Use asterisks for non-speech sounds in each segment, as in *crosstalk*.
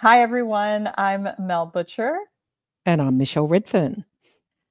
Hi, everyone. I'm Mel Butcher. And I'm Michelle Redfern.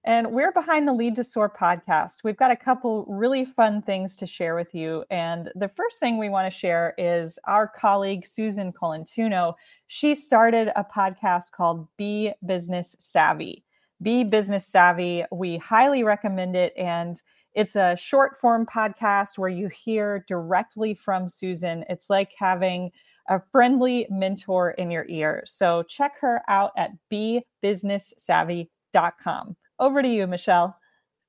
And we're behind the Lead to Soar podcast. We've got a couple really fun things to share with you. And the first thing we want to share is our colleague, Susan Colantuono. She started a podcast called Be Business Savvy. Be Business Savvy. We highly recommend it. And it's a short form podcast where you hear directly from Susan. It's like having a friendly mentor in your ear. So check her out at bebusinesssavvy.com. Over to you, Michelle.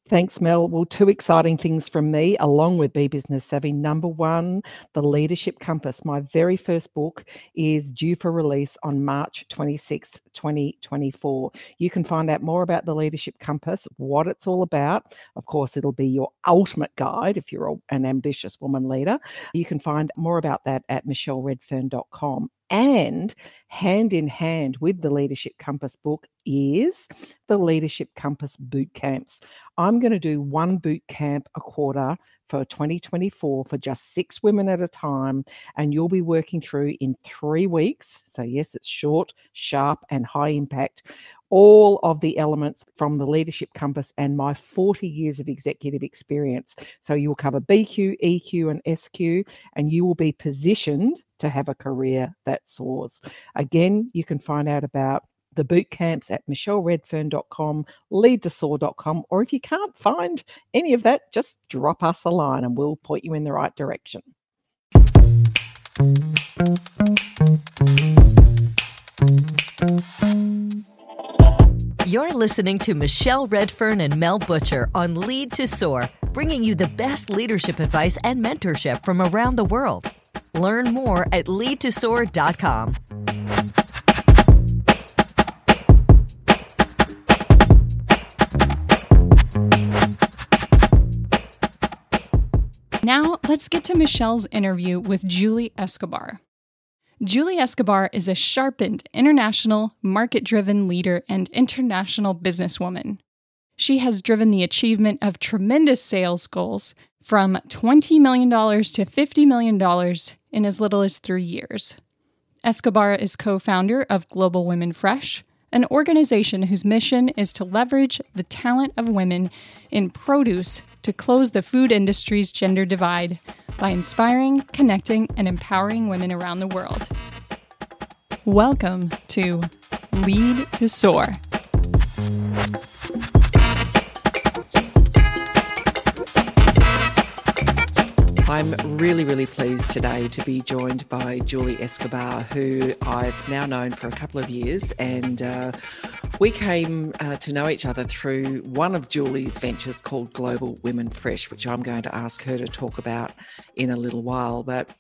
Thanks, Mel. Well, two exciting things from me, along with Be Business Savvy. Number one, The Leadership Compass. My very first book is due for release on March 26, 2024. You can find out more about The Leadership Compass, what it's all about. Of course, it'll be your ultimate guide if you're an ambitious woman leader. You can find more about that at michelleredfern.com. And hand in hand with the Leadership Compass book is the Leadership Compass boot camps. I'm going to do one boot camp a quarter for 2024 for just six women at a time. And you'll be working through in three weeks. So, yes, it's short, sharp, and high impact all of the elements from the leadership compass and my 40 years of executive experience. So you will cover BQ, EQ, and SQ, and you will be positioned to have a career that soars. Again, you can find out about the boot camps at michelleredfern.com, leadtosoar.com, or if you can't find any of that, just drop us a line and we'll point you in the right direction. You're listening to Michelle Redfern and Mel Butcher on Lead to Soar, bringing you the best leadership advice and mentorship from around the world. Learn more at leadtosoar.com. Now, let's get to Michelle's interview with Julie Escobar. Julie Escobar is a sharpened international, market driven leader and international businesswoman. She has driven the achievement of tremendous sales goals from $20 million to $50 million in as little as three years. Escobar is co founder of Global Women Fresh, an organization whose mission is to leverage the talent of women in produce to close the food industry's gender divide by inspiring, connecting, and empowering women around the world. Welcome to Lead to Soar. I'm really, really pleased today to be joined by Julie Escobar, who I've now known for a couple of years. And uh, we came uh, to know each other through one of Julie's ventures called Global Women Fresh, which I'm going to ask her to talk about in a little while. But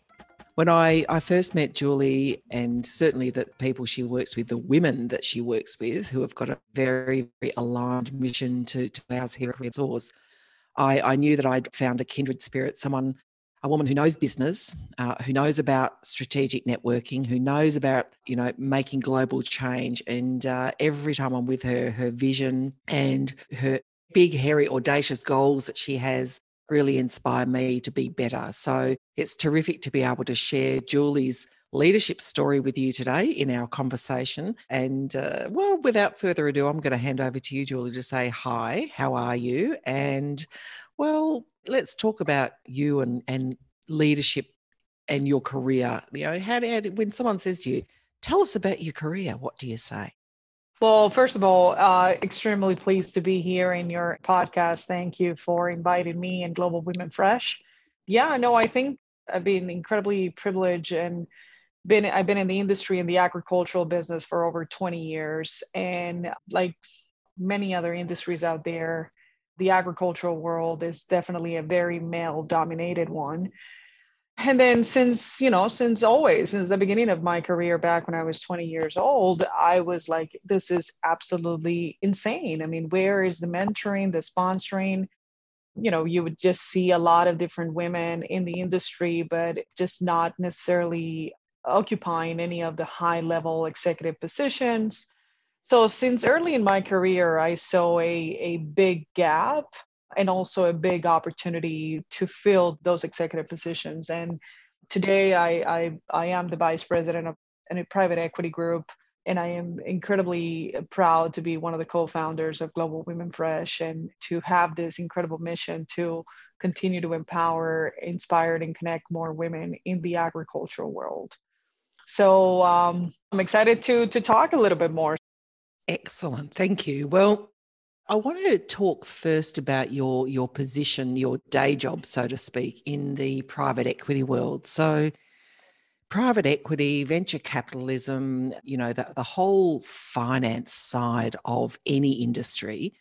when I, I first met Julie, and certainly the people she works with, the women that she works with, who have got a very, very aligned mission to, to ours here at Soars, I, I knew that I'd found a kindred spirit, someone a woman who knows business, uh, who knows about strategic networking, who knows about you know making global change. And uh, every time I'm with her, her vision and her big, hairy, audacious goals that she has really inspire me to be better. So it's terrific to be able to share Julie's leadership story with you today in our conversation. And uh, well, without further ado, I'm going to hand over to you, Julie, to say hi. How are you? And well, let's talk about you and and leadership and your career. You know, how, did when someone says to you, "Tell us about your career," what do you say? Well, first of all, uh, extremely pleased to be here in your podcast. Thank you for inviting me and Global Women Fresh. Yeah, no, I think I've been incredibly privileged and been I've been in the industry in the agricultural business for over 20 years, and like many other industries out there, the agricultural world is definitely a very male dominated one. And then since you know since always since the beginning of my career back when i was 20 years old i was like this is absolutely insane. I mean where is the mentoring the sponsoring? You know you would just see a lot of different women in the industry but just not necessarily occupying any of the high level executive positions so since early in my career, I saw a, a big gap and also a big opportunity to fill those executive positions. And today I, I, I am the vice president of a private equity group and I am incredibly proud to be one of the co-founders of Global Women Fresh and to have this incredible mission to continue to empower, inspire, and connect more women in the agricultural world. So um, I'm excited to to talk a little bit more. Excellent, thank you. Well, I want to talk first about your your position, your day job, so to speak, in the private equity world. So private equity, venture capitalism, you know, the, the whole finance side of any industry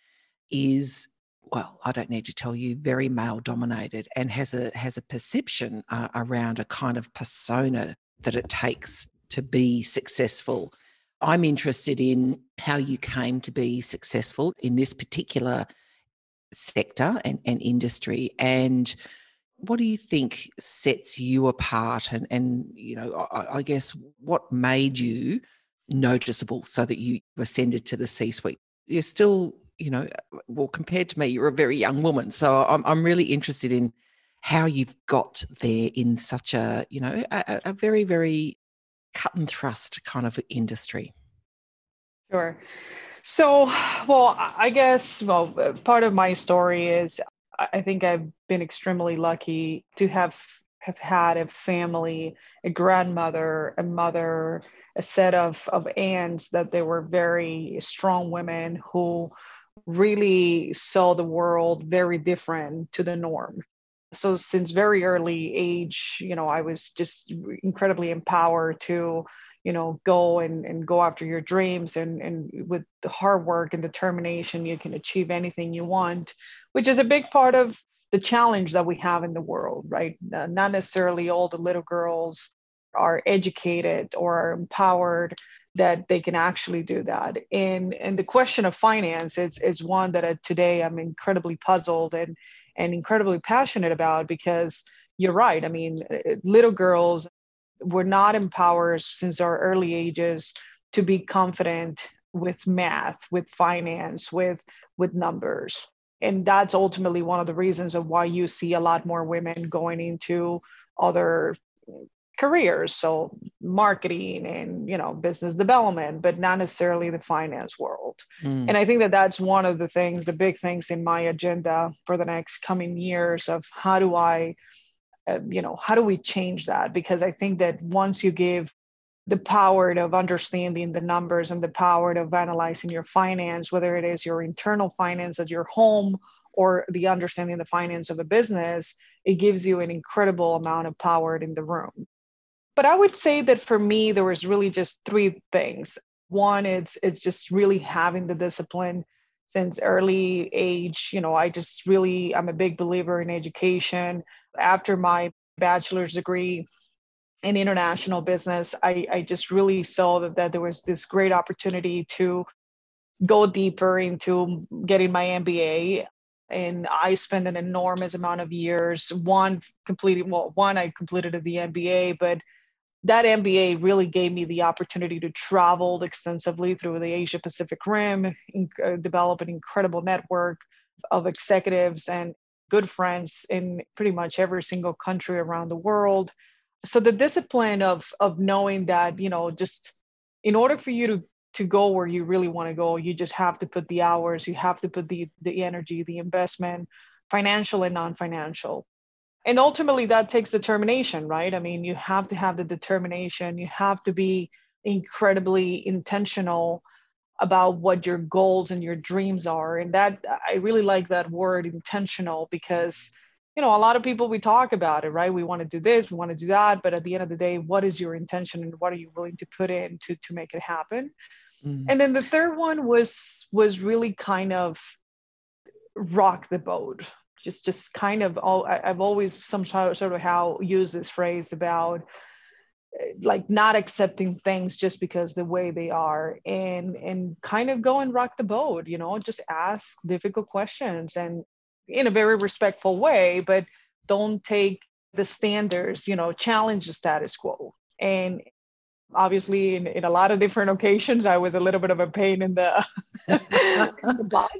is well, I don't need to tell you, very male dominated and has a has a perception uh, around a kind of persona that it takes to be successful. I'm interested in how you came to be successful in this particular sector and, and industry and what do you think sets you apart? And and you know I, I, guess what made you noticeable so that you ascended to the c suite you're still you know well compared to me you're a very young woman so i'm, I'm really interested in how you've got there in such a you know a, a very very cut and thrust kind of industry sure so well i guess well uh, part of my story is I think I've been extremely lucky to have have had a family, a grandmother, a mother, a set of of aunts that they were very strong women who really saw the world very different to the norm. So since very early age, you know, I was just incredibly empowered to you know go and, and go after your dreams and and with the hard work and determination you can achieve anything you want which is a big part of the challenge that we have in the world right? Uh, not necessarily all the little girls are educated or are empowered that they can actually do that. And and the question of finance is is one that uh, today i'm incredibly puzzled and and incredibly passionate about because you're right. I mean uh, little girls were not empowered since our early ages to be confident with math with finance with with numbers. And that's ultimately one of the reasons of why you see a lot more women going into other careers so marketing and you know business development but not necessarily the finance world. Mm. and i think that that's one of the things the big things in my agenda for the next coming years of how do i uh, you know how do we change that? Because i think that once you give the power of understanding the numbers and the power of analyzing your finance whether it is your internal finance at your home or the understanding the finance of a business it gives you an incredible amount of power in the room but i would say that for me there was really just three things. One it's it's just really having the discipline since early age. You know i just really i'm a big believer in education. After my bachelor's degree in international business i, I just really saw that, that there was this great opportunity to go deeper into getting my mba and i spent an enormous amount of years one completing well one i completed the mba but that MBA really gave me the opportunity to travel extensively through the Asia Pacific Rim, in, uh, develop an incredible network of executives and good friends in pretty much every single country around the world. So the discipline of of knowing that you know just in order for you to to go where you really want to go, you just have to put the hours, you have to put the the energy, the investment, financial and non-financial and ultimately that takes determination right? I mean you have to have the determination. You have to be incredibly intentional about what your goals and your dreams are. And that i really like that word intentional because you know a lot of people we talk about it right? We want to do this we want to do that. But at the end of the day what is your intention and what are you willing to put in to to make it happen? Mm. and then the third one was was really kind of rock the boat just just kind of all I, have always some sort of how use this phrase about eh, like not accepting things just because the way they are and and kind of go and rock the boat you know just ask difficult questions and in a very respectful way but don't take the standards you know challenge the status quo. And obviously in, in a lot of different *laughs* occasions i was a little bit of a pain in the, *laughs* in the butt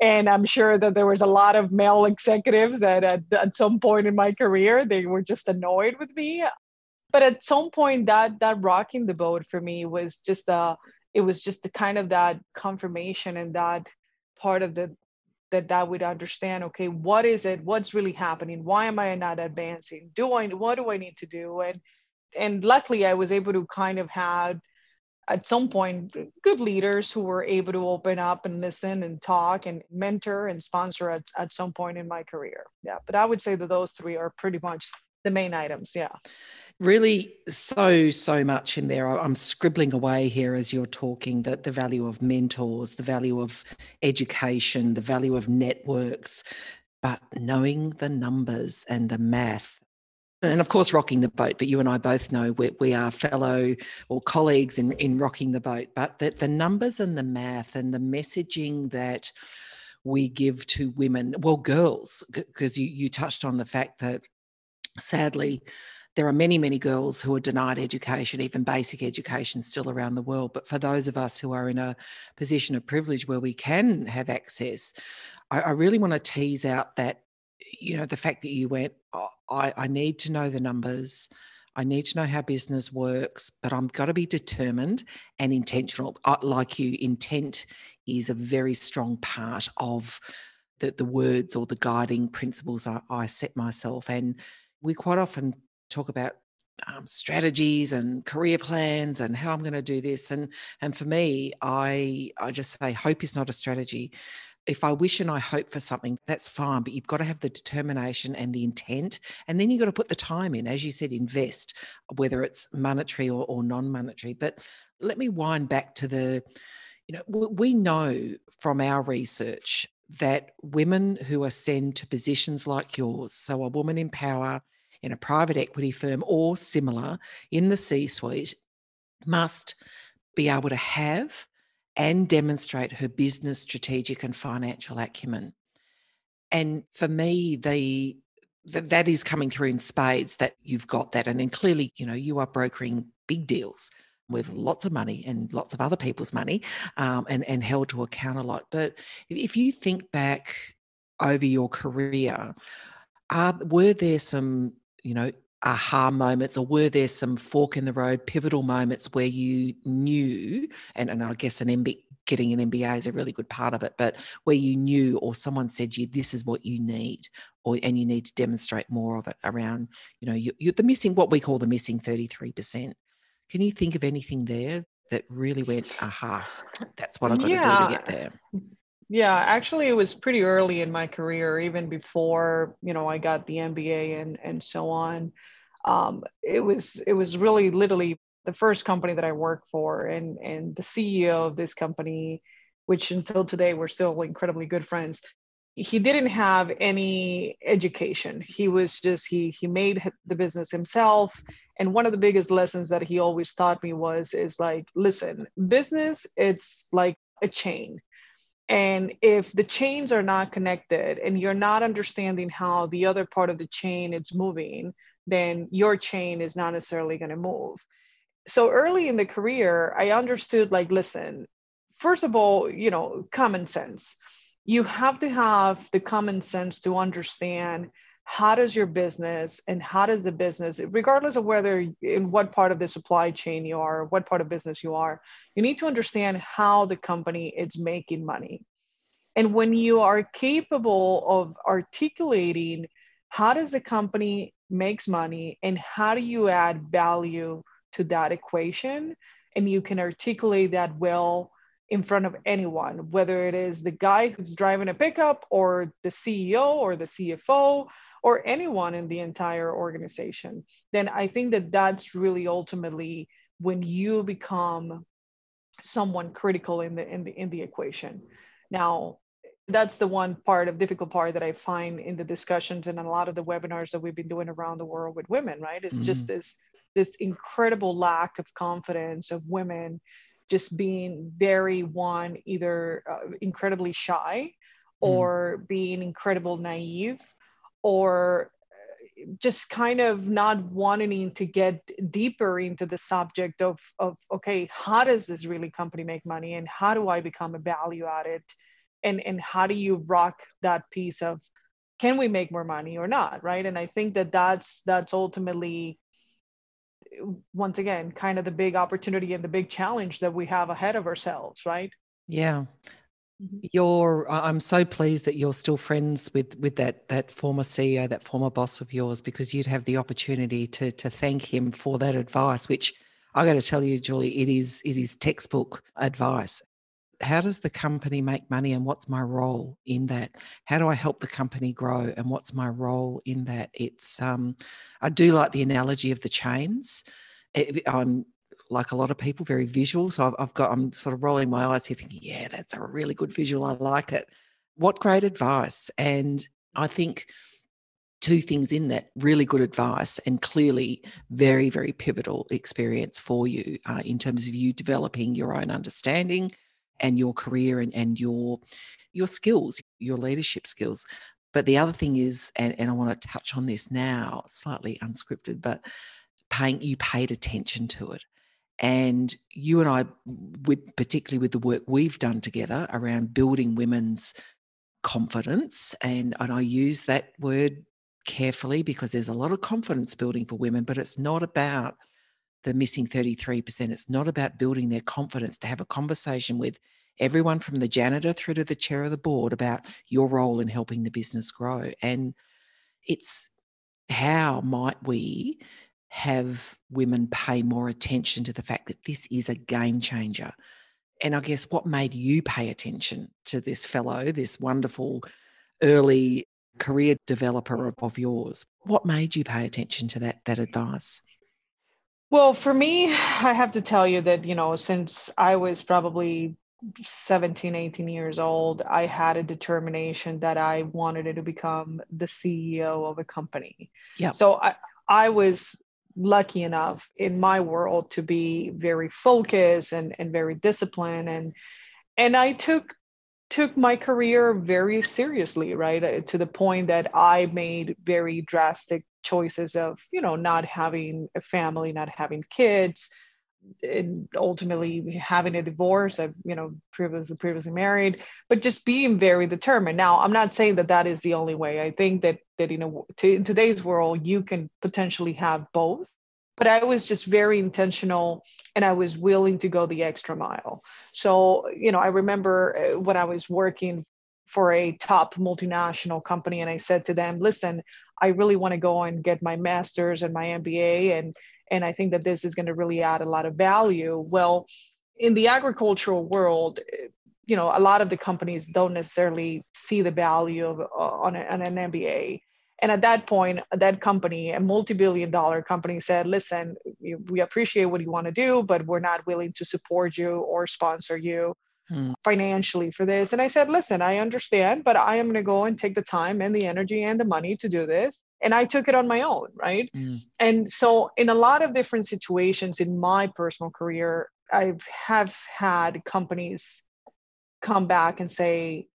and i'm sure that there was a lot of male executives that at, at some point in my career they were just annoyed with me. But at some point that that rocking the boat for me was just a it was just the kind of that confirmation and that part of the that that would understand okay what is it? What's really happening? Why am i not advancing? Do i what do i need to do? And and luckily i was able to kind of have at some point good leaders who were able to open up and listen and talk and mentor and sponsor at, at some point in my career. Yeah but i would say that those three are pretty much the main items yeah. Really so so much in there. I'm scribbling away here as you're talking that the value of mentors the value of education the value of networks but knowing the numbers and the math and of course rocking the boat but you and i both know we, we are fellow or colleagues in, in rocking the boat but that the numbers and the math and the messaging that we give to women well girls because you, you touched on the fact that sadly there are many, many girls who are denied education, even basic education, still around the world. But for those of us who are in a position of privilege where we can have access, I, I really want to tease out that, you know, the fact that you went, oh, I, I need to know the numbers. I need to know how business works, but I'm got to be determined and intentional. Like you, intent is a very strong part of the, the words or the guiding principles I, I set myself. And we quite often talk about um, strategies and career plans and how I'm going to do this. And and for me, I I just say hope is not a strategy. If I wish and I hope for something, that's fine, but you've got to have the determination and the intent. And then you've got to put the time in. As you said, invest, whether it's monetary or, or non monetary. But let me wind back to the, you know, we know from our research that women who ascend to positions like yours, so a woman in power, in a private equity firm or similar in the C suite must be able to have and demonstrate her business, strategic, and financial acumen. And for me, the that is coming through in spades that you've got that. And then clearly, you know, you are brokering big deals with lots of money and lots of other people's money um, and, and held to account a lot. But if you think back over your career, uh, were there some you know, aha moments or were there some fork in the road pivotal moments where you knew and, and i guess an MB, getting an mba is a really good part of it but where you knew or someone said to you this is what you need or and you need to demonstrate more of it around you know you, you the missing what we call the missing 33% can you think of anything there that really went aha that's what i've got yeah. to do to get there yeah, actually, it was pretty early in my career, even before you know I got the MBA and and so on. Um, it was it was really literally the first company that I worked for, and and the CEO of this company, which until today we're still incredibly good friends. He didn't have any education. He was just he he made the business himself. And one of the biggest lessons that he always taught me was is like, listen, business it's like a chain and if the chains are not connected and you're not understanding how the other part of the chain is moving, then your chain is not necessarily going to move. So early in the career, I understood like, listen, first of all, you know, common sense. You have to have the common sense to understand how does your business and how does the business regardless of whether in what part of the supply chain you are what part of business you are you need to understand how the company is making money. And when you are capable of articulating how does the company makes money and how do you add value to that equation and you can articulate that well in front of anyone whether it is the guy who's driving a pickup or the ceo or the cfo or anyone in the entire organization, then I think that that's really ultimately when you become someone critical in the in the in the equation. Now, that's the one part of difficult part that I find in the discussions and a lot of the webinars that we've been doing around the world with women, right? It's mm-hmm. just this this incredible lack of confidence of women just being very one either uh, incredibly shy mm. or mm. being incredible naive or just kind of not wanting to get deeper into the subject of, of okay how does this really company make money and how do i become a value added? And and how do you rock that piece of can we make more money or not right? And i think that that's that's ultimately once again kind of the big opportunity and the big challenge that we have ahead of ourselves right? Yeah. You're i'm so pleased that you're still friends with with that that former ceo that former boss of yours because you'd have the opportunity to to thank him for that advice which i got to tell you julie it is it is textbook advice. How does the company make money and what's my role in that? How do i help the company grow and what's my role in that? It's um i do like the analogy of the chains. It, i'm like a lot of people very visual so I've, I've got i'm sort of rolling my eyes here thinking yeah that's a really good visual i like it what great advice and i think two things in that really good advice and clearly very very pivotal experience for you uh, in terms of you developing your own understanding and your career and, and your your skills, your leadership skills. But the other thing is, and, and I want to touch on this now, slightly unscripted, but paying you paid attention to it. And you and I, with particularly with the work we've done together around building women's confidence, and, and I use that word carefully because there's a lot of confidence building for women, but it's not about the missing 33%. It's not about building their confidence to have a conversation with everyone from the janitor through to the chair of the board about your role in helping the business grow. And it's how might we have women pay more attention to the fact that this is a game changer? And I guess what made you pay attention to this fellow, this wonderful early career developer of, yours? What made you pay attention to that that advice? Well, for me, I have to tell you that, you know, since I was probably 17, 18 years old, I had a determination that I wanted to become the CEO of a company. Yeah. So I, I was lucky enough in my world to be very focused and, and very disciplined and and I took took my career very seriously, right? Uh, to the point that I made very drastic choices of, you know, not having a family, not having kids, ultimately having a divorce. I've, you know, previously previously married, but just being very determined. Now, I'm not saying that that is the only way. I think that that you know, to, in today's world, you can potentially have both but I was just very intentional and I was willing to go the extra mile. So, you know, I remember uh, when I was working for a top multinational company and I said to them, listen, I really want to go and get my master's and my MBA and and I think that this is going to really add a lot of value. Well, in the agricultural world, you know, a lot of the companies don't necessarily see the value of uh, on, a, on an MBA. And at that point, that company, a multi billion dollar company, said, listen, we appreciate what you want to do, but we're not willing to support you or sponsor you hmm. financially for this. And I said, listen, I understand, but I am going to go and take the time and the energy and the money to do this. And I took it on my own, right? Mm. And so, in a lot of different situations in my personal career, I have had companies come back and say,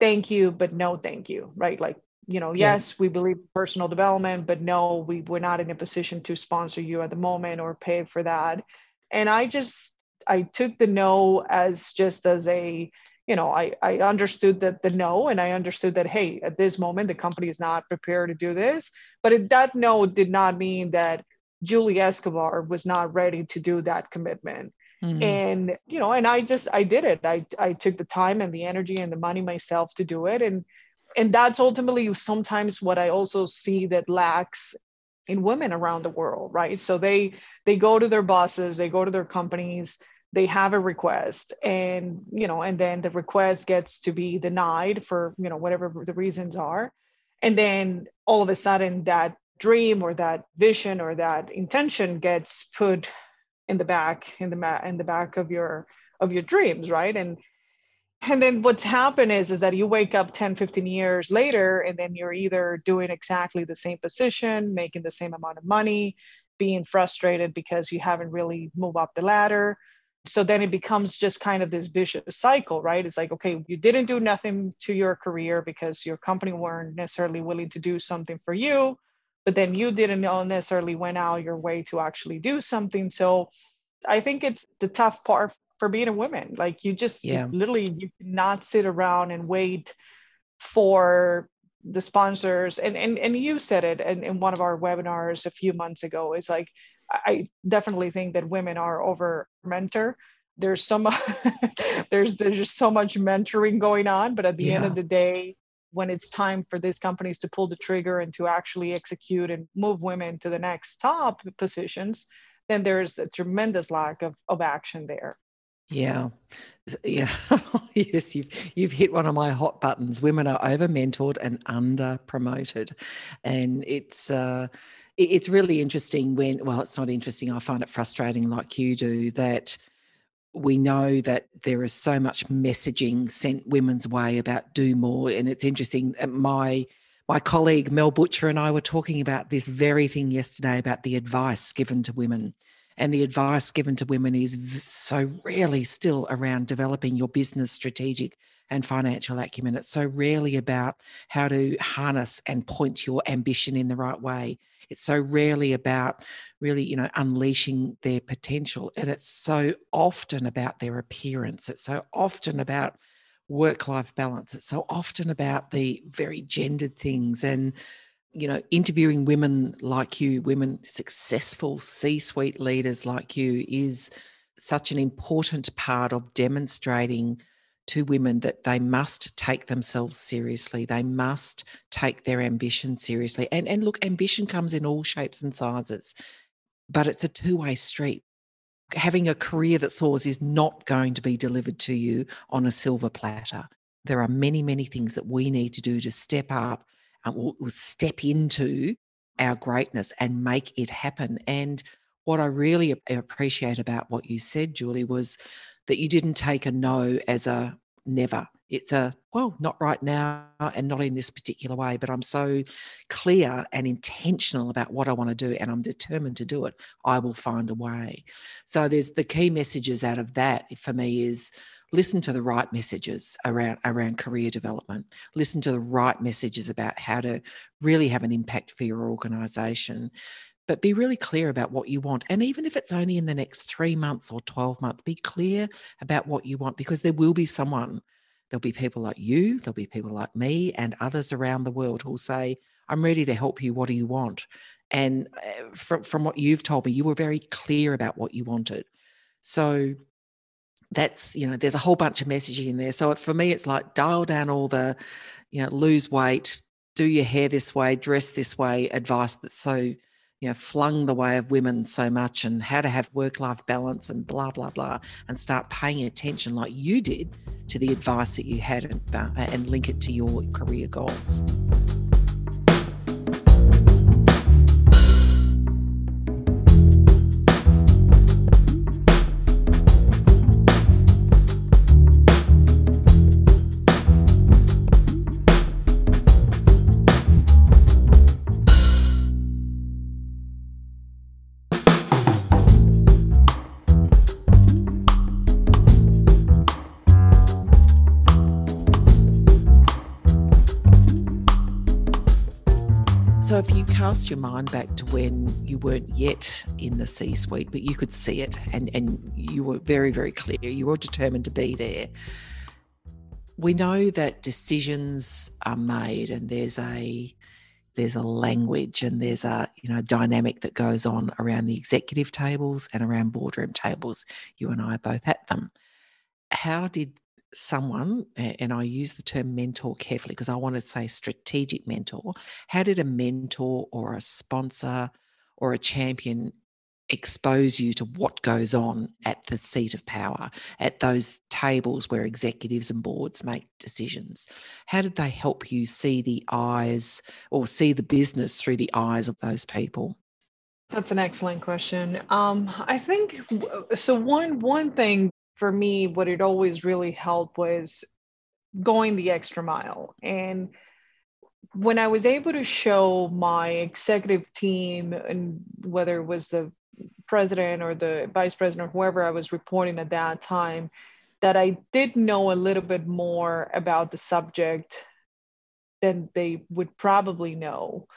thank you, but no thank you, right? Like, you know, yes, yeah. we believe personal development, but no, we, we're not in a position to sponsor you at the moment or pay for that. And I just, I took the no as just as a, you know, I, I understood that the no, and I understood that, hey, at this moment, the company is not prepared to do this. But it, that no did not mean that Julie Escobar was not ready to do that commitment. Mm-hmm. And, you know, and I just, I did it. I, I took the time and the energy and the money myself to do it. And, and that's ultimately sometimes what i also see that lacks in women around the world right so they they go to their bosses they go to their companies they have a request and you know and then the request gets to be denied for you know whatever the reasons are. And then all of a sudden that dream or that vision or that intention gets put in the back in the mat in the back of your of your dreams right? And and then what's happened is is that you wake up 10 15 years later and then you're either doing exactly the same position making the same amount of money being frustrated because you haven't really moved up the ladder so then it becomes just kind of this vicious cycle right it's like okay you didn't do nothing to your career because your company weren't necessarily willing to do something for you but then you didn't necessarily went out your way to actually do something so i think it's the tough part for being a woman. Like you just yeah. literally you cannot sit around and wait for the sponsors and and, and you said it in, in one of our webinars a few months ago is like I definitely think that women are over mentor. There's some *laughs* there's there's just so much mentoring going on, but at the yeah. end of the day, when it's time for these companies to pull the trigger and to actually execute and move women to the next top positions, then there's a tremendous lack of, of action there. Yeah. Yeah. *laughs* yes, you've you've hit one of my hot buttons. Women are over mentored and under promoted. And it's uh it's really interesting when well, it's not interesting. I find it frustrating like you do that we know that there is so much messaging sent women's way about do more. And it's interesting. Uh, my my colleague Mel Butcher and I were talking about this very thing yesterday about the advice given to women and the advice given to women is so rarely still around developing your business strategic and financial acumen. It's so rarely about how to harness and point your ambition in the right way. It's so rarely about really, you know, unleashing their potential. And it's so often about their appearance. It's so often about work life balance. It's so often about the very gendered things. And you know, interviewing women like you, women successful C suite leaders like you, is such an important part of demonstrating to women that they must take themselves seriously. They must take their ambition seriously. And, and look, ambition comes in all shapes and sizes, but it's a two way street. Having a career that soars is not going to be delivered to you on a silver platter. There are many, many things that we need to do to step up uh, will, will step into our greatness and make it happen. And what I really appreciate about what you said, Julie, was that you didn't take a no as a never. It's a, well, not right now and not in this particular way, but I'm so clear and intentional about what I want to do and I'm determined to do it. I will find a way. So there's the key messages out of that for me is listen to the right messages around around career development listen to the right messages about how to really have an impact for your organization but be really clear about what you want and even if it's only in the next 3 months or 12 months be clear about what you want because there will be someone there'll be people like you there'll be people like me and others around the world who'll say i'm ready to help you what do you want? And eh, from, from what you've told me you were very clear about what you wanted. So that's you know there's a whole bunch of messaging in there. So for me it's like dial down all the you know lose weight do your hair this way dress this way advice that's so you know flung the way of women so much and how to have work life balance and blah blah blah and start paying attention like you did to the advice that you had and, uh, and link it to your career goals cast your mind back to when you weren't yet in the C suite, but you could see it and, and you were very, very clear, you were determined to be there. We know that decisions are made and there's a there's a language and there's a you know dynamic that goes on around the executive tables and around boardroom tables. You and I are both at them. How did someone, and I use the term mentor carefully because I want to say strategic mentor. How did a mentor or a sponsor or a champion expose you to what goes on at the seat of power, at those tables where executives and boards make decisions? How did they help you see the eyes or see the business through the eyes of those people? That's an excellent question. Um, I think so. One one thing for me, what it always really helped was going the extra mile. And when I was able to show my executive team, and whether it was the president or the vice president or whoever I was reporting at that time, that I did know a little bit more about the subject than they would probably know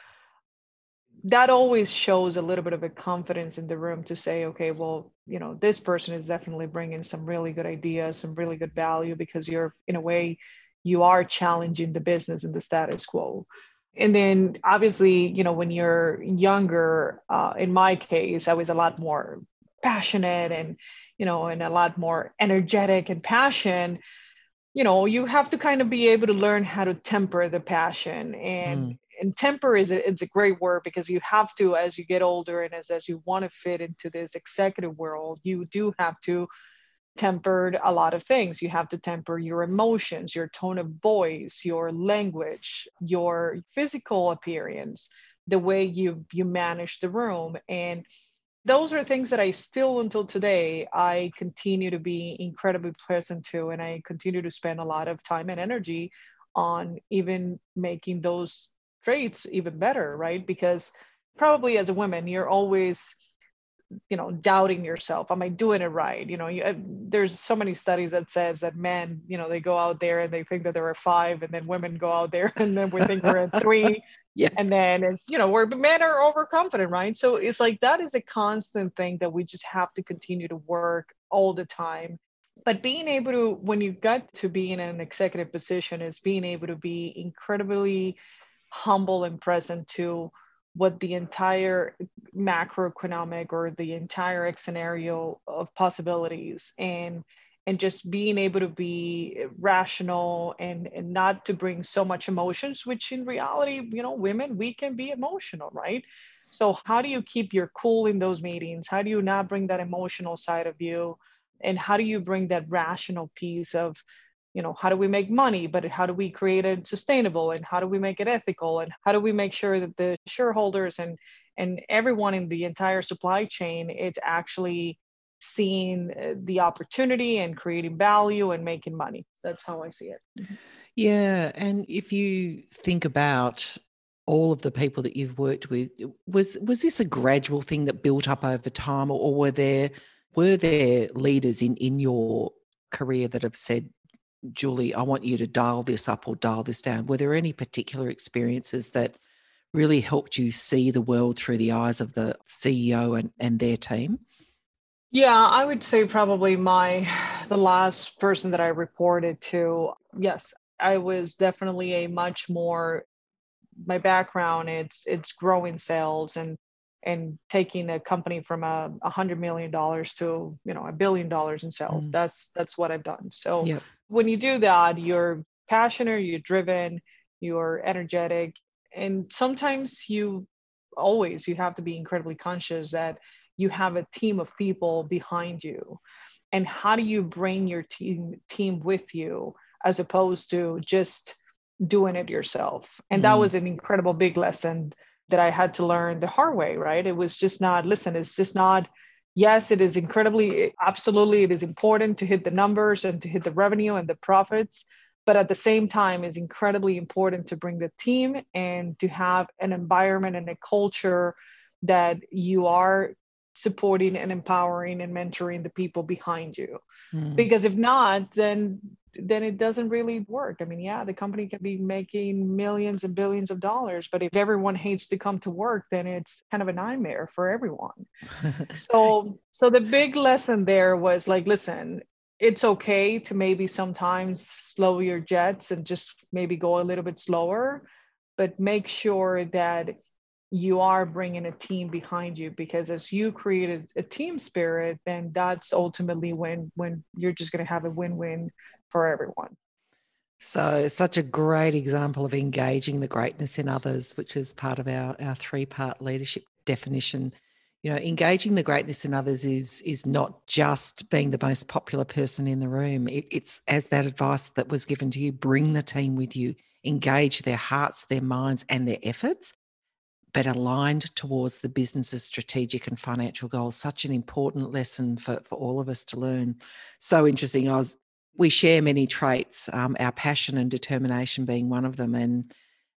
that always shows a little bit of a confidence in the room to say okay well you know this person is definitely bringing some really good ideas some really good value because you're in a way you are challenging the business and the status quo. And then obviously you know when you're younger uh, in my case i was a lot more passionate and you know and a lot more energetic and passion. You know you have to kind of be able to learn how to temper the passion. And mm. And temper is a, it's a great word because you have to as you get older and as as you want to fit into this executive world you do have to tempered a lot of things. You have to temper your emotions, your tone of voice, your language, your physical appearance, the way you you manage the room and those are things that I still until today I continue to be incredibly present to and I continue to spend a lot of time and energy on even making those traits even better, right? Because probably as a woman you're always you know doubting yourself. Am i doing it right? You know you, there's so many studies that says that men you know they go out there and they think that there are five and then women go out there *laughs* and then we think we're at three. *laughs* Yeah. And then it's you know where men are overconfident right? So it's like that is a constant thing that we just have to continue to work all the time. But being able to when you get to be in an executive position is being able to be incredibly humble and present to what the entire macroeconomic or the entire scenario of possibilities and and just being able to be rational and, and not to bring so much emotions which in reality you know women we can be emotional right? So how do you keep your cool in those meetings? How do you not bring that emotional side of you? And how do you bring that rational piece of you know how do we make money but how do we create it sustainable and how do we make it ethical and how do we make sure that the shareholders and and everyone in the entire supply chain is actually seeing uh, the opportunity and creating value and making money that's how i see it mm-hmm. yeah and if you think about all of the people that you've worked with was was this a gradual thing that built up over time or, or were there were there leaders in in your career that have said Julie, I want you to dial this up or dial this down. Were there any particular experiences that really helped you see the world through the eyes of the CEO and, and their team? Yeah, I would say probably my the last person that I reported to. Yes, I was definitely a much more my background it's it's growing sales and and taking a company from a, hundred million dollars to you know a billion dollars in sales. Mm. That's that's what I've done. So yep when you do that, you're passionate, you're driven, you're energetic, and sometimes you always you have to be incredibly conscious that you have a team of people behind you and how do you bring your team team with you as opposed to just doing it yourself and mm. that was an incredible big lesson that i had to learn the hard way right it was just not listen it's just not yes, it is incredibly, absolutely, it is important to hit the numbers and to hit the revenue and the profits. But at the same time, it's incredibly important to bring the team and to have an environment and a culture that you are supporting and empowering and mentoring the people behind you. Mm. Because if not, then then it doesn't really work. I mean, yeah, the company can be making millions and billions of dollars, but if everyone hates to come to work, then it's kind of a nightmare for everyone. *laughs* so, so the big lesson there was like, listen, it's okay to maybe sometimes slow your jets and just maybe go a little bit slower, but make sure that you are bringing a team behind you because as you create a, a team spirit then that's ultimately when when you're just going to have a win-win for everyone. So, such a great example of engaging the greatness in others, which is part of our, our three part leadership definition. You know, engaging the greatness in others is is not just being the most popular person in the room. It, it's as that advice that was given to you: bring the team with you, engage their hearts, their minds, and their efforts, but aligned towards the business's strategic and financial goals. Such an important lesson for for all of us to learn. So interesting. I was we share many traits, um, our passion and determination being one of them. And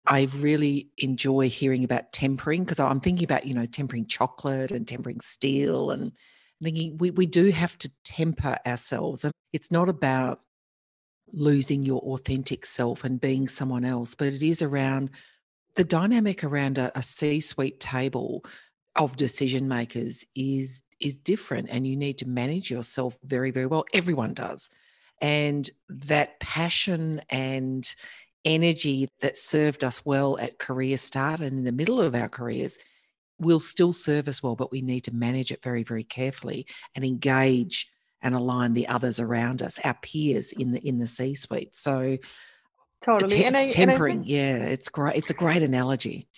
I really enjoy hearing about tempering because I'm thinking about, you know, tempering chocolate and tempering steel and thinking we, we do have to temper ourselves. And it's not about losing your authentic self and being someone else, but it is around the dynamic around a, a C suite table of decision makers is is different and you need to manage yourself very very well everyone does and that passion and energy that served us well at career start and in the middle of our careers will still serve us well, but we need to manage it very, very carefully and engage and align the others around us, our peers in the in the C-suite. So totally, te- and I, tempering, and think, yeah, it's great. It's a great analogy.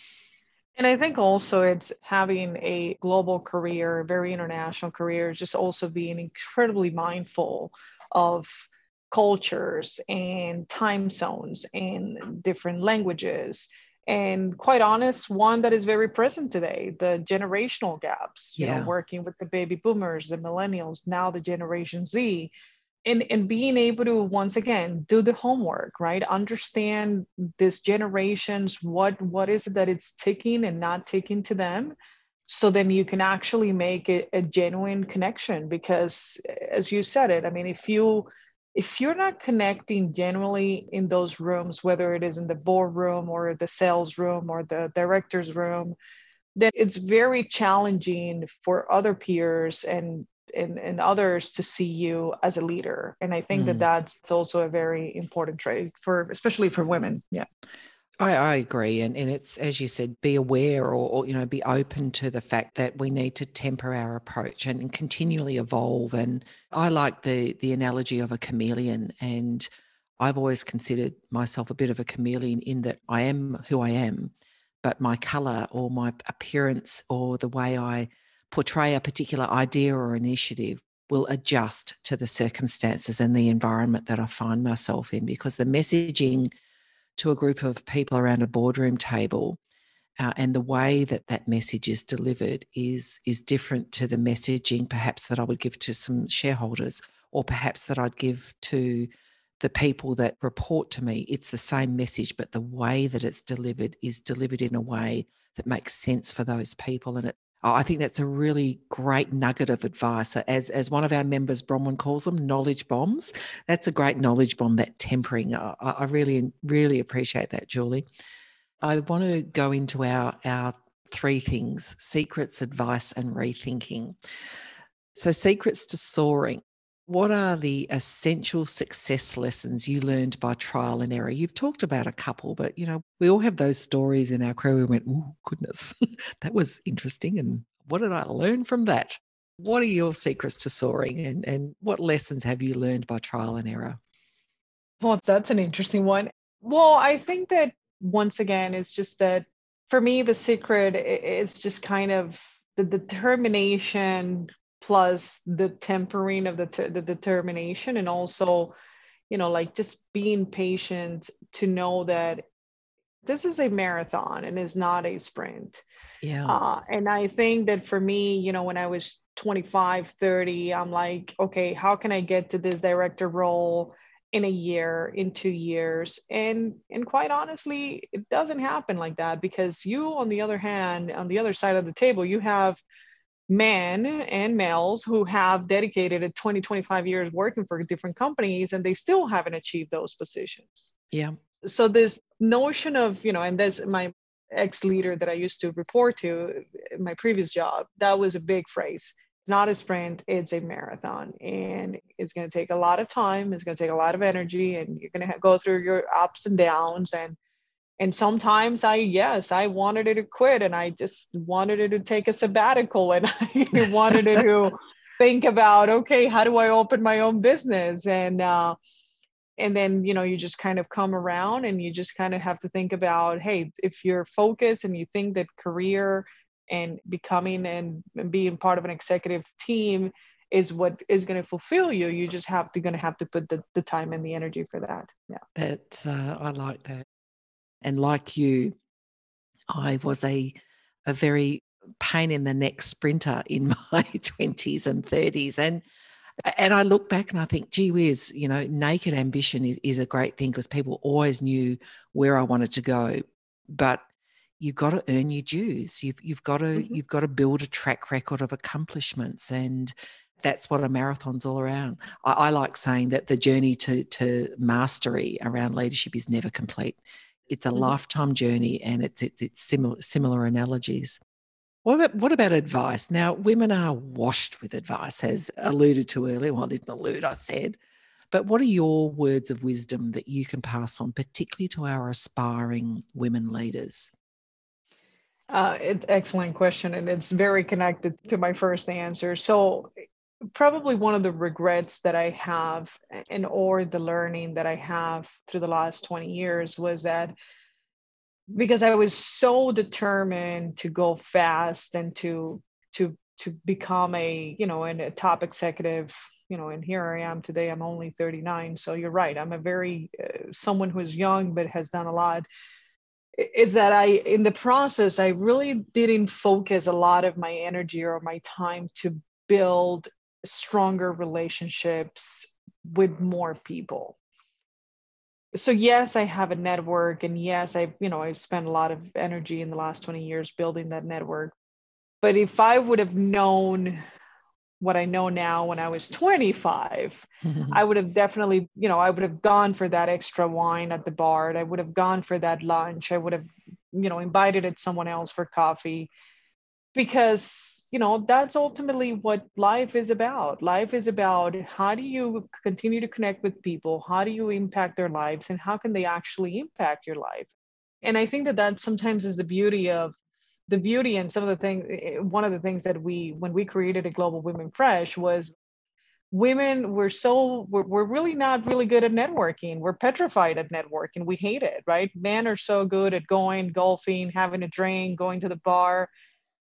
And I think also it's having a global career, very international career, just also being incredibly mindful of cultures and time zones and different languages and quite honest one that is very present today the generational gaps you Yeah. know working with the baby boomers the millennials now the generation z and and being able to once again do the homework right understand this generations what what is it that it's ticking and not ticking to them so then you can actually make it a genuine connection because as you said it i mean if you if you're not connecting generally in those rooms, whether it is in the boardroom or the sales room or the director's room, then it's very challenging for other peers and and, and others to see you as a leader. And I think Mm. that that's also a very important trait for especially for women. Yeah. I, I agree, and and it's as you said, be aware or, or you know be open to the fact that we need to temper our approach and, and continually evolve. And I like the the analogy of a chameleon, and I've always considered myself a bit of a chameleon in that I am who I am, but my color or my appearance or the way I portray a particular idea or initiative will adjust to the circumstances and the environment that I find myself in because the messaging to a group of people around a boardroom table uh, and the way that that message is delivered is is different to the messaging perhaps that I would give to some shareholders or perhaps that I'd give to the people that report to me. It's the same message but the way that it's delivered is delivered in a way that makes sense for those people and it Oh, I think that's a really great nugget of advice. As as one of our members, Bronwyn calls them, knowledge bombs. That's a great knowledge bomb. That tempering. I, I really really appreciate that, Julie. I want to go into our our three things: secrets, advice, and rethinking. So, secrets to soaring. What are the essential success lessons you learned by trial and error? You've talked about a couple, but you know, we all have those stories in our career. We went, oh, goodness, *laughs* that was interesting. And what did I learn from that? What are your secrets to soaring and, and what lessons have you learned by trial and error? Well, that's an interesting one. Well, I think that once again, it's just that for me, the secret is just kind of the determination plus the tempering of the, the determination and also, you know, like just being patient to know that this is a marathon and is not a sprint. Yeah. Uh, and I think that for me, you know, when I was 25, 30, I'm like, okay, how can I get to this director role in a year, in two years? And and quite honestly, it doesn't happen like that because you, on the other hand, on the other side of the table, you have men and males who have dedicated 20, 25 years working for different companies and they still haven't achieved those positions yeah. so this notion of you know and that's my ex leader that i used to report to my previous job that was a big phrase it's not a sprint it's a marathon and it's going to take a lot of time it's going to take a lot of energy and you're going to go through your ups and downs and and sometimes i yes i wanted it to quit and i just wanted it to take a sabbatical and *laughs* i wanted it to *laughs* think about okay how do i open my own business? And uh, and then you know you just kind of come around and you just kind of have to think about hey if you're focused and you think that career and becoming and, being part of an executive team is what is going to fulfill you you just have to going to have to put the, the time and the energy for that. Yeah. That uh, I like that. And like you, I was a a very pain in the neck sprinter in *laughs* my twenties and thirties, and and I look back and I think, gee whiz, you know, naked ambition is, is a great thing because people always knew where I wanted to go, but you've got to earn your dues. You've you've got to Mhm. you've got to build a track record of accomplishments and. That's what a marathon's all around. I, I like saying that the journey to to mastery around leadership is never complete it's a Mhm. lifetime journey and it's it's, it's similar similar analogies what about what about advice now women are washed with advice as alluded to earlier well I didn't allude i said But what are your words of wisdom that you can pass on, particularly to our aspiring women leaders? Uh, it's excellent question, and it's very connected to my first answer. So, probably one of the regrets that I have, and or the learning that I have through the last 20 years was that because I was so determined to go fast and to to to become a you know an, a top executive you know and here i am today i'm only 39 so you're right i'm a very uh, someone who is young but has done a lot. Is that i in the process i really didn't focus a lot of my energy or my time to build stronger relationships with more people so yes i have a network and yes i you know i've spent a lot of energy in the last 20 years building that network but if i would have known what I know now when I was 25, *laughs* I would have definitely, you know, I would have gone for that extra wine at the bar. I would have gone for that lunch. I would have, you know, invited it someone else for coffee because, you know, that's ultimately what life is about. Life is about how do you continue to connect with people? How do you impact their lives? And how can they actually impact your life? And I think that that sometimes is the beauty of the beauty and some of the things eh, one of the things that we when we created a global women fresh was women were so we're, we're really not really good at networking we're petrified at networking we hate it right men are so good at going golfing having a drink going to the bar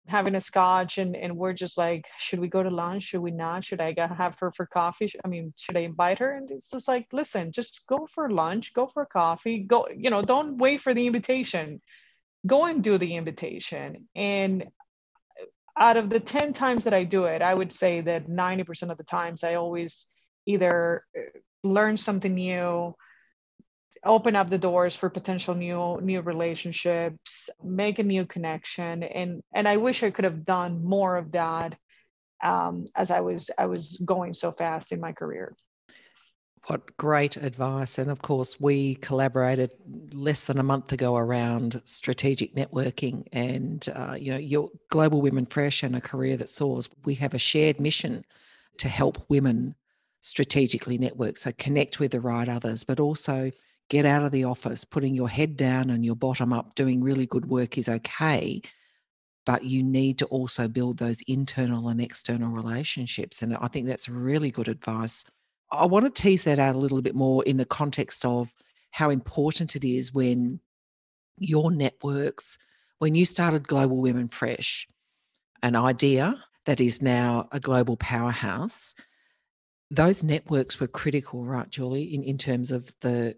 having a scotch and, and we're just like should we go to lunch? Should we not? Should i have her for coffee? I mean should i invite her? And it's just like listen just go for lunch go for coffee go you know don't wait for the invitation. Go and do the invitation. And out of the 10 times that I do it, I would say that 90% of the times I always either uh, learn something new, open up the doors for potential new new relationships, make a new connection. And and I wish I could have done more of that um, as I was I was going so fast in my career. What great advice. And of course, we collaborated less than a month ago around strategic networking and, uh, you know, your Global Women Fresh and a career that soars. We have a shared mission to help women strategically network. So connect with the right others, but also get out of the office. Putting your head down and your bottom up, doing really good work is okay. But you need to also build those internal and external relationships. And I think that's really good advice I want to tease that out a little bit more in the context of how important it is when your networks, when you started Global Women Fresh, an idea that is now a global powerhouse, those networks were critical, right, Julie, in, in terms of the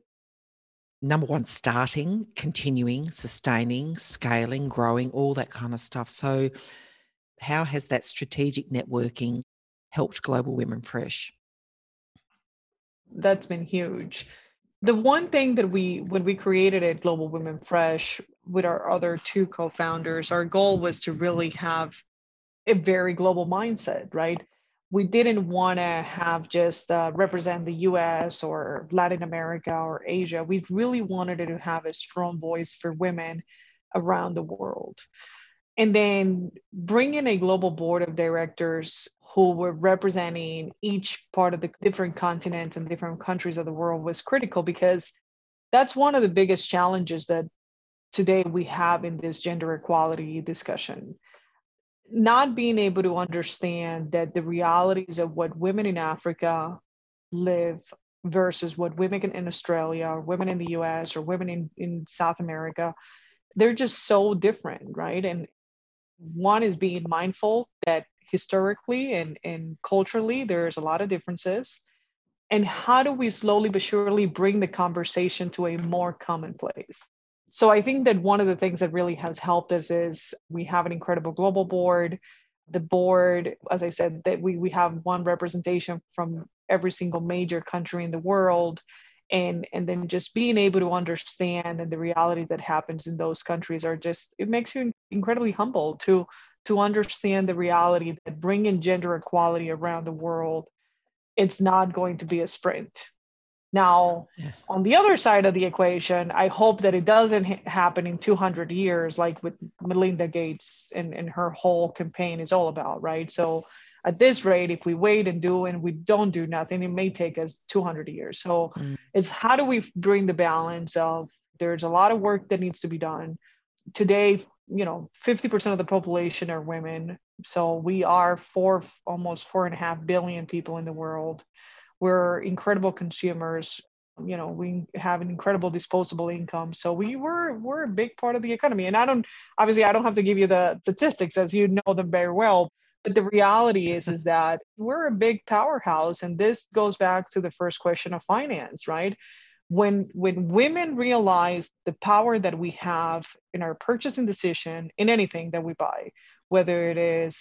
number one, starting, continuing, sustaining, scaling, growing, all that kind of stuff. So, how has that strategic networking helped Global Women Fresh? that's been huge. The one thing that we, when we created it, Global Women Fresh, with our other two co founders, our goal was to really have a very global mindset, right? We didn't want to have just uh, represent the US or Latin America or Asia. We really wanted to have a strong voice for women around the world and then bring in a global board of directors who were representing each part of the different continents and different countries of the world was critical because that's one of the biggest challenges that today we have in this gender equality discussion not being able to understand that the realities of what women in africa live versus what women in australia or women in the us or women in, in south america they're just so different right? And one is being mindful that historically and, and culturally there's a lot of differences. And how do we slowly but surely bring the conversation to a more commonplace so i think that one of the things that really has helped us is we have an incredible global board. The board as i said that we, we have one representation from every single major country in the world. And and then just being able to understand and the realities that happens in those countries are just it makes you incredibly humble to to understand the reality that bringing gender equality around the world it's not going to be a sprint now yeah. on the other side of the equation i hope that it doesn't ha- happen in 200 years like with melinda gates and, and her whole campaign is all about right so at this rate, if we wait and do and we don't do nothing, it may take us 200 years. So mm. it's how do we bring the balance of there's a lot of work that needs to be done. Today, you know, 50% of the population are women. So we are four, almost four and a half billion people in the world. We're incredible consumers. Um, you know we have an incredible disposable income. So we were we're a big part of the economy. And i don't obviously i don't have to give you the statistics as you know them very well. But the reality is is that we're a big powerhouse. And this goes back to the first question of finance right? When when women realize the power that we have in our purchasing decision in anything that we buy whether it is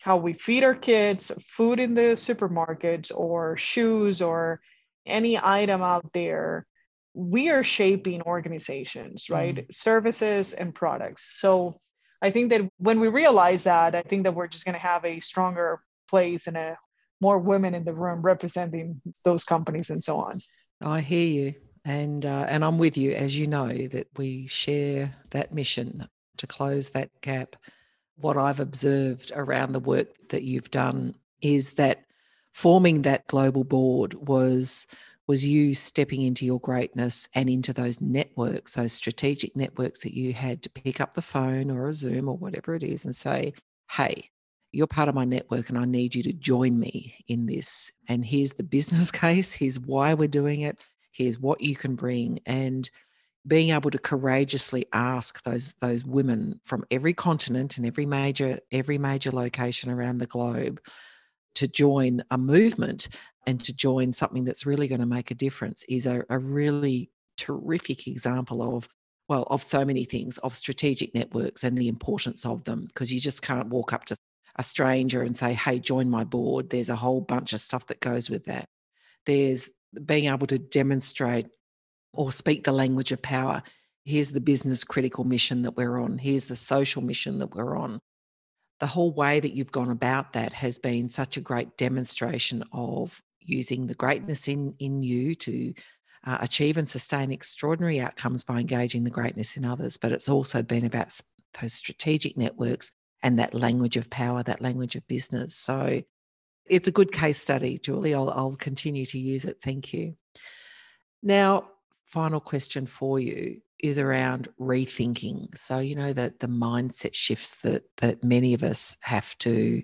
how we feed our kids food in the supermarkets or shoes or any item out there, we are shaping organizations, right? Mm. Services and products. So I think that when we realize that, I think that we're just going to have a stronger place and a more women in the room representing those companies and so on. I hear you. And, uh, and I'm with you, as you know, that we share that mission to close that gap. What I've observed around the work that you've done is that forming that global board was was you stepping into your greatness and into those networks, those strategic networks that you had to pick up the phone or a Zoom or whatever it is and say, hey, you're part of my network and I need you to join me in this. And here's the business *laughs* case, here's why we're doing it, here's what you can bring. And being able to courageously ask those those women from every continent and every major every major location around the globe to join a movement and to join something that's really going to make a difference is a, a really terrific example of well of so many things of strategic networks and the importance of them because you just can't walk up to a stranger and say hey join my board. There's a whole bunch of stuff that goes with that. There's being able to demonstrate or speak the language of power. Here's the business critical mission that we're on. Here's the social mission that we're on. The whole way that you've gone about that has been such a great demonstration of using the greatness in in you to uh, achieve and sustain extraordinary outcomes by engaging the greatness in others but it's also been about those strategic networks and that language of power that language of business. So it's a good case study julie. I'll, I'll continue to use it. Thank you. Now final question for you is around rethinking. So, you know, that the mindset shifts that that many of us have to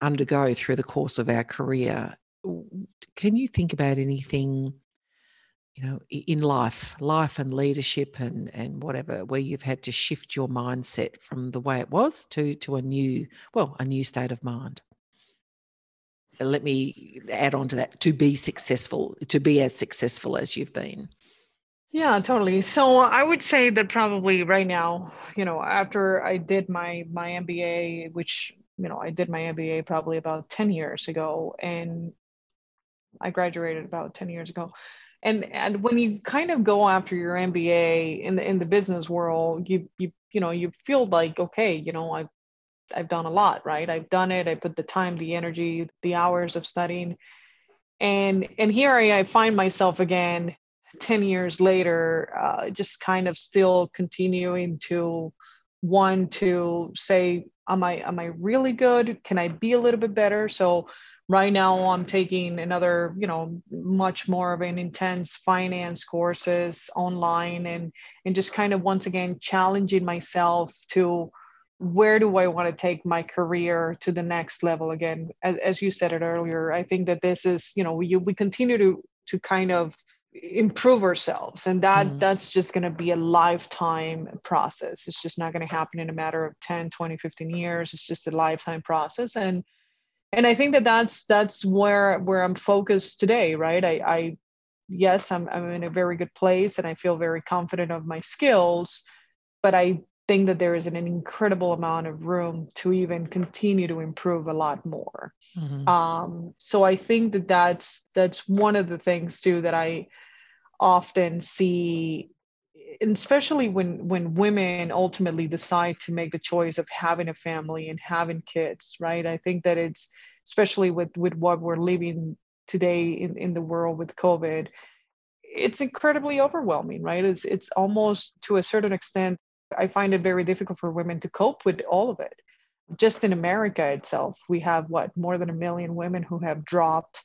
undergo through the course of our career. Can you think about anything, you know, in life, life and leadership and and whatever, where you've had to shift your mindset from the way it was to to a new, well, a new state of mind? Let me add on to that to be successful, to be as successful as you've been. Yeah, totally. So I would say that probably right now, you know, after I did my my MBA, which you know I did my MBA probably about ten years ago, and I graduated about ten years ago. And and when you kind of go after your MBA in the in the business world, you you you know you feel like okay, you know I've I've done a lot, right? I've done it. I put the time, the energy, the hours of studying, and and here I, I find myself again 10 years later, uh, just kind of still continuing to one to say, am I am I really good? Can I be a little bit better? So right now I'm taking another, you know, much more of an intense finance courses online and and just kind of once again challenging myself to where do I want to take my career to the next level again? As, as you said it earlier, I think that this is, you know, we, we continue to to kind of improve ourselves and that mm-hmm. that's just going to be a lifetime process it's just not going to happen in a matter of 10 20 15 years it's just a lifetime process and and i think that that's that's where where i'm focused today right i i yes i'm, I'm in a very good place and i feel very confident of my skills but i think that there is an, incredible amount of room to even continue to improve a lot more mm-hmm. um, so i think that that's that's one of the things too that i often see especially when when women ultimately decide to make the choice of having a family and having kids right? I think that it's especially with with what we're living today in, in the world with covid it's incredibly overwhelming right? It's it's almost to a certain extent i find it very difficult for women to cope with all of it. Just in America itself, we have what more than a million women who have dropped,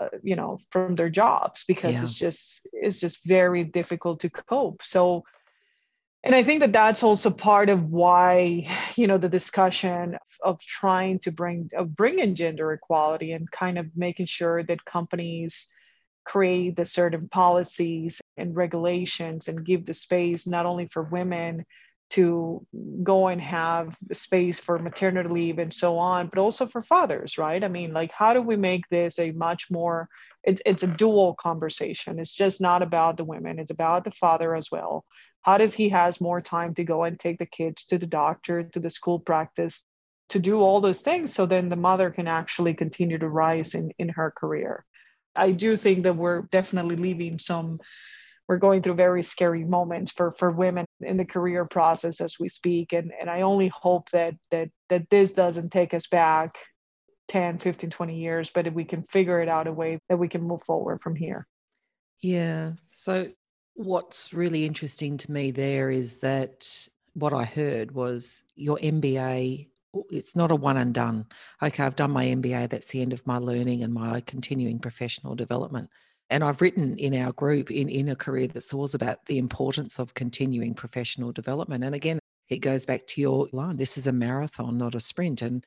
uh, you know, from their jobs because yeah. it's just it's just very difficult to cope. So, and I think that that's also part of why you know the discussion of trying to bring of bring in gender equality and kind of making sure that companies create the certain policies and regulations and give the space not only for women to go and have space for maternity leave and so on, but also for fathers, right? I mean, like, how do we make this a much more, it, it's a dual conversation. It's just not about the women, it's about the father as well. How does he has more time to go and take the kids to the doctor, to the school practice, to do all those things so then the mother can actually continue to rise in, in her career. I do think that we're definitely leaving some we're going through very scary moments for for women in the career process as we speak. And and i only hope that that that this doesn't take us back 10 15 20 years but if we can figure it out a way that we can move forward from here. Yeah. So what's really interesting to me there is that what i heard was your mba oh, it's not a one and done. Okay i've done my mba that's the end of my learning and my continuing professional development and I've written in our group in, in a career that soars about the importance of continuing professional development. And again, it goes back to your line. This is a marathon, not a sprint. And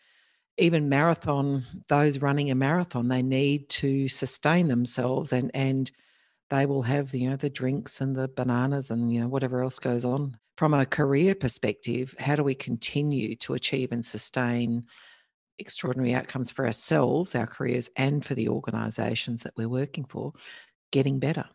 even marathon, those running a marathon, they need to sustain themselves and and they will have, you know, the drinks and the bananas and you know, whatever else goes on. From a career perspective, how do we continue to achieve and sustain extraordinary outcomes for ourselves, our careers, and for the organizations that we're working for, getting better.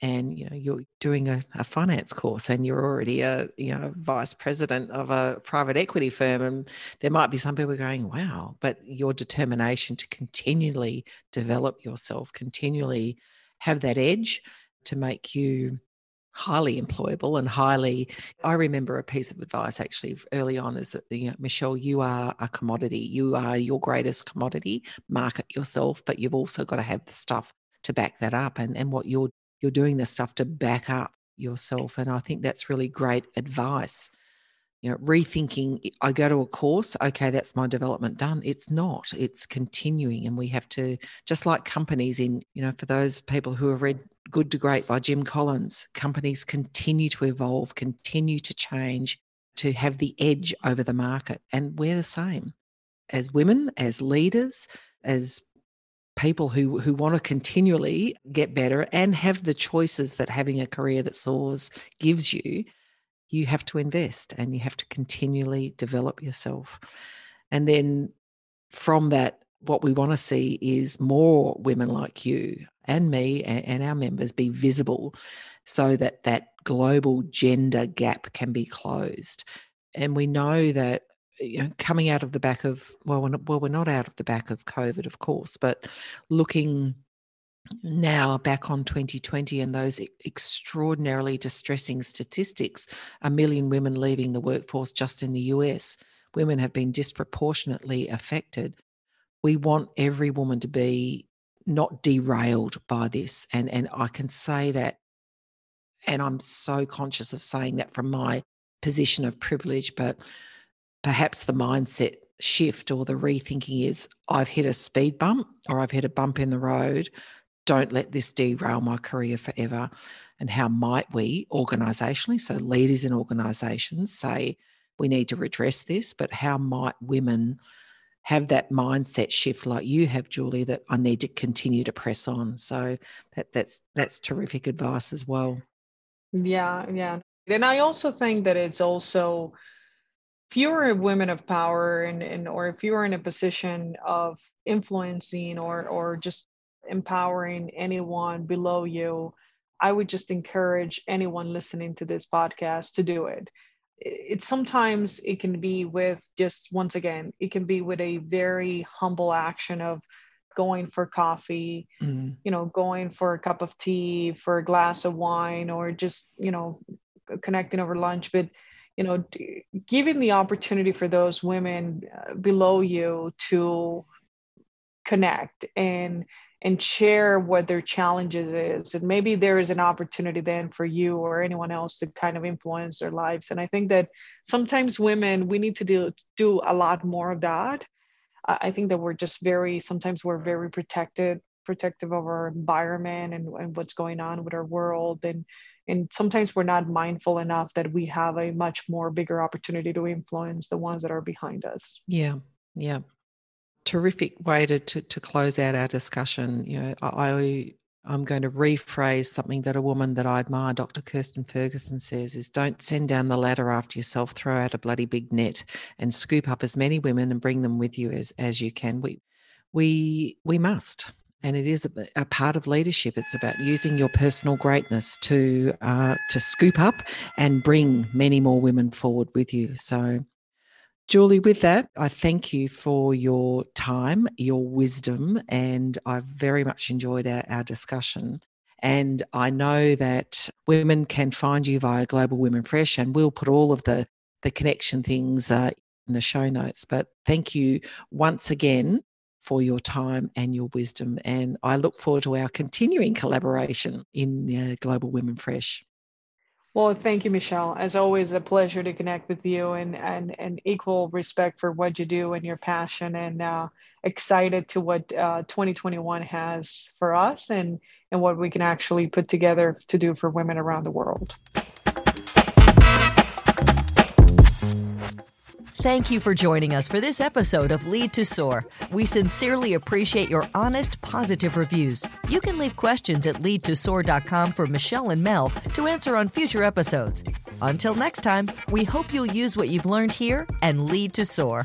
And you know, you're doing a, a finance course and you're already a you know vice president of a private equity firm. And there might be some people going, wow, but your determination to continually develop yourself, continually have that edge to make you highly employable and highly i remember a piece of advice actually early on is that the you know, michelle you are a commodity. You are your greatest commodity. Market yourself but you've also got to have the stuff to back that up and and what you're you're doing the stuff to back up yourself and i think that's really great advice. You know rethinking i go to a course okay that's my development done. It's not. It's continuing and we have to just like companies in you know for those people who have read good to great by jim collins companies continue to evolve continue to change to have the edge over the market and we're the same as women as leaders as people who who want to continually get better and have the choices that having a career that soars gives you you have to invest and you have to continually develop yourself. And then from that, what we want to see is more women like you and me and, our members be visible so that that global gender gap can be closed. And we know that you know, coming out of the back of well, we're not, well, we're not out of the back of COVID, of course, but looking now back on 2020 and those extraordinarily distressing statistics a million women leaving the workforce just in the US. Women have been disproportionately affected. We want every woman to be not derailed by this. And, and I can say that, and I'm so conscious of saying that from my position of privilege, but perhaps the mindset shift or the rethinking is I've hit a speed bump or I've hit a bump in the road don't let this derail my career forever. And how might we organisationally, so leaders in organisations, say we need to redress this, but how might women have that mindset shift like you have, Julie, that I need to continue to press on. So that that's that's terrific advice as well. Yeah, yeah. And I also think that it's also if you're a women of power and, and or if you're in a position of influencing or or just empowering anyone below you, I would just encourage anyone listening to this podcast to do it. It sometimes it can be with just once again, it can be with a very humble action of going for coffee, mm. you know, going for a cup of tea, for a glass of wine, or just, you know, connecting over lunch. But, you know, giving the opportunity for those women uh, below you to connect and and share what their challenges is and maybe there is an opportunity then for you or anyone else to kind of influence their lives. And i think that sometimes women we need to do do a lot more of that. I think that we're just very sometimes we're very protected protective of our environment and, and what's going on with our world. And and sometimes we're not mindful enough that we have a much more bigger opportunity to influence the ones that are behind us. Yeah yeah terrific way to, to, to close out our discussion. You know, I I'm going to rephrase something that a woman that I admire, Dr. Kirstin Ferguson, says is don't send down the ladder after yourself, throw out a bloody big net and scoop up as many women and bring them with you as, as you can. We we we must. And it is a, a part of leadership. It's about using your personal greatness to uh, to scoop up and bring many more women forward with you. So Julie, with that, I thank you for your time, your wisdom, and I've very much enjoyed our, our discussion. And I know that women can find you via Global Women Fresh, and we'll put all of the, the connection things uh, in the show notes. But thank you once again for your time and your wisdom. And I look forward to our continuing collaboration in uh, Global Women Fresh. Well, thank you, Michelle. As always, a pleasure to connect with you and and, and equal respect for what you do and your passion and uh, excited to what uh, 2021 has for us and, and what we can actually put together to do for women around the world. Thank you for joining us for this episode of Lead to Soar. We sincerely appreciate your honest, positive reviews. You can leave questions at leadtosoar.com for Michelle and Mel to answer on future episodes. Until next time, we hope you'll use what you've learned here and lead to soar.